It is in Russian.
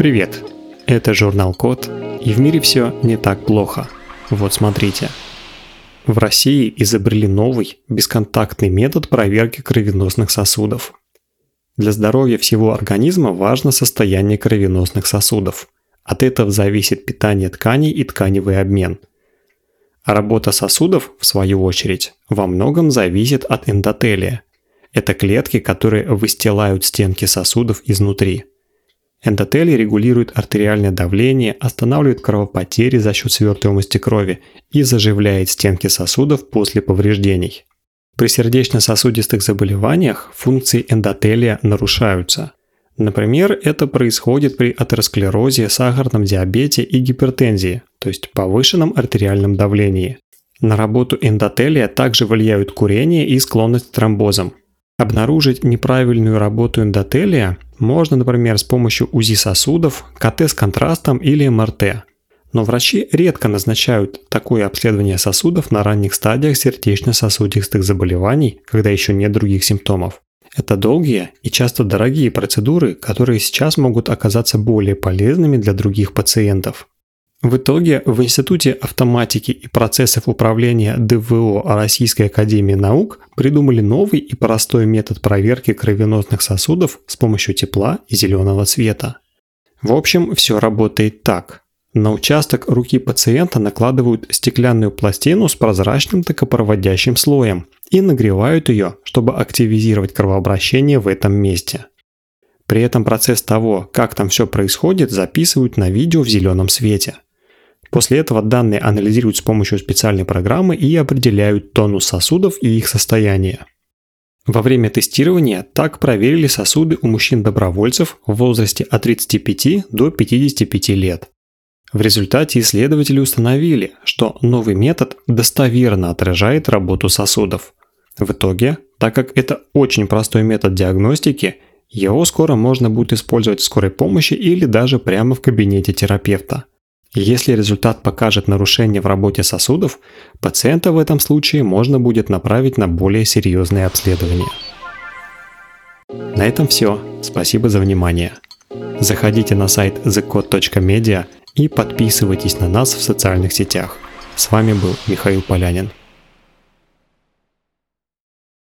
Привет! Это журнал Код, и в мире все не так плохо. Вот смотрите. В России изобрели новый бесконтактный метод проверки кровеносных сосудов. Для здоровья всего организма важно состояние кровеносных сосудов. От этого зависит питание тканей и тканевый обмен. А работа сосудов, в свою очередь, во многом зависит от эндотелия. Это клетки, которые выстилают стенки сосудов изнутри – Эндотелий регулирует артериальное давление, останавливает кровопотери за счет свертываемости крови и заживляет стенки сосудов после повреждений. При сердечно-сосудистых заболеваниях функции эндотелия нарушаются. Например, это происходит при атеросклерозе, сахарном диабете и гипертензии, то есть повышенном артериальном давлении. На работу эндотелия также влияют курение и склонность к тромбозам. Обнаружить неправильную работу эндотелия можно, например, с помощью УЗИ сосудов, КТ с контрастом или МРТ. Но врачи редко назначают такое обследование сосудов на ранних стадиях сердечно-сосудистых заболеваний, когда еще нет других симптомов. Это долгие и часто дорогие процедуры, которые сейчас могут оказаться более полезными для других пациентов. В итоге в Институте автоматики и процессов управления ДВО Российской Академии Наук придумали новый и простой метод проверки кровеносных сосудов с помощью тепла и зеленого цвета. В общем, все работает так. На участок руки пациента накладывают стеклянную пластину с прозрачным токопроводящим слоем и нагревают ее, чтобы активизировать кровообращение в этом месте. При этом процесс того, как там все происходит, записывают на видео в зеленом свете – После этого данные анализируют с помощью специальной программы и определяют тонус сосудов и их состояние. Во время тестирования так проверили сосуды у мужчин-добровольцев в возрасте от 35 до 55 лет. В результате исследователи установили, что новый метод достоверно отражает работу сосудов. В итоге, так как это очень простой метод диагностики, его скоро можно будет использовать в скорой помощи или даже прямо в кабинете терапевта. Если результат покажет нарушение в работе сосудов, пациента в этом случае можно будет направить на более серьезные обследования. На этом все. Спасибо за внимание. Заходите на сайт thecode.media и подписывайтесь на нас в социальных сетях. С вами был Михаил Полянин.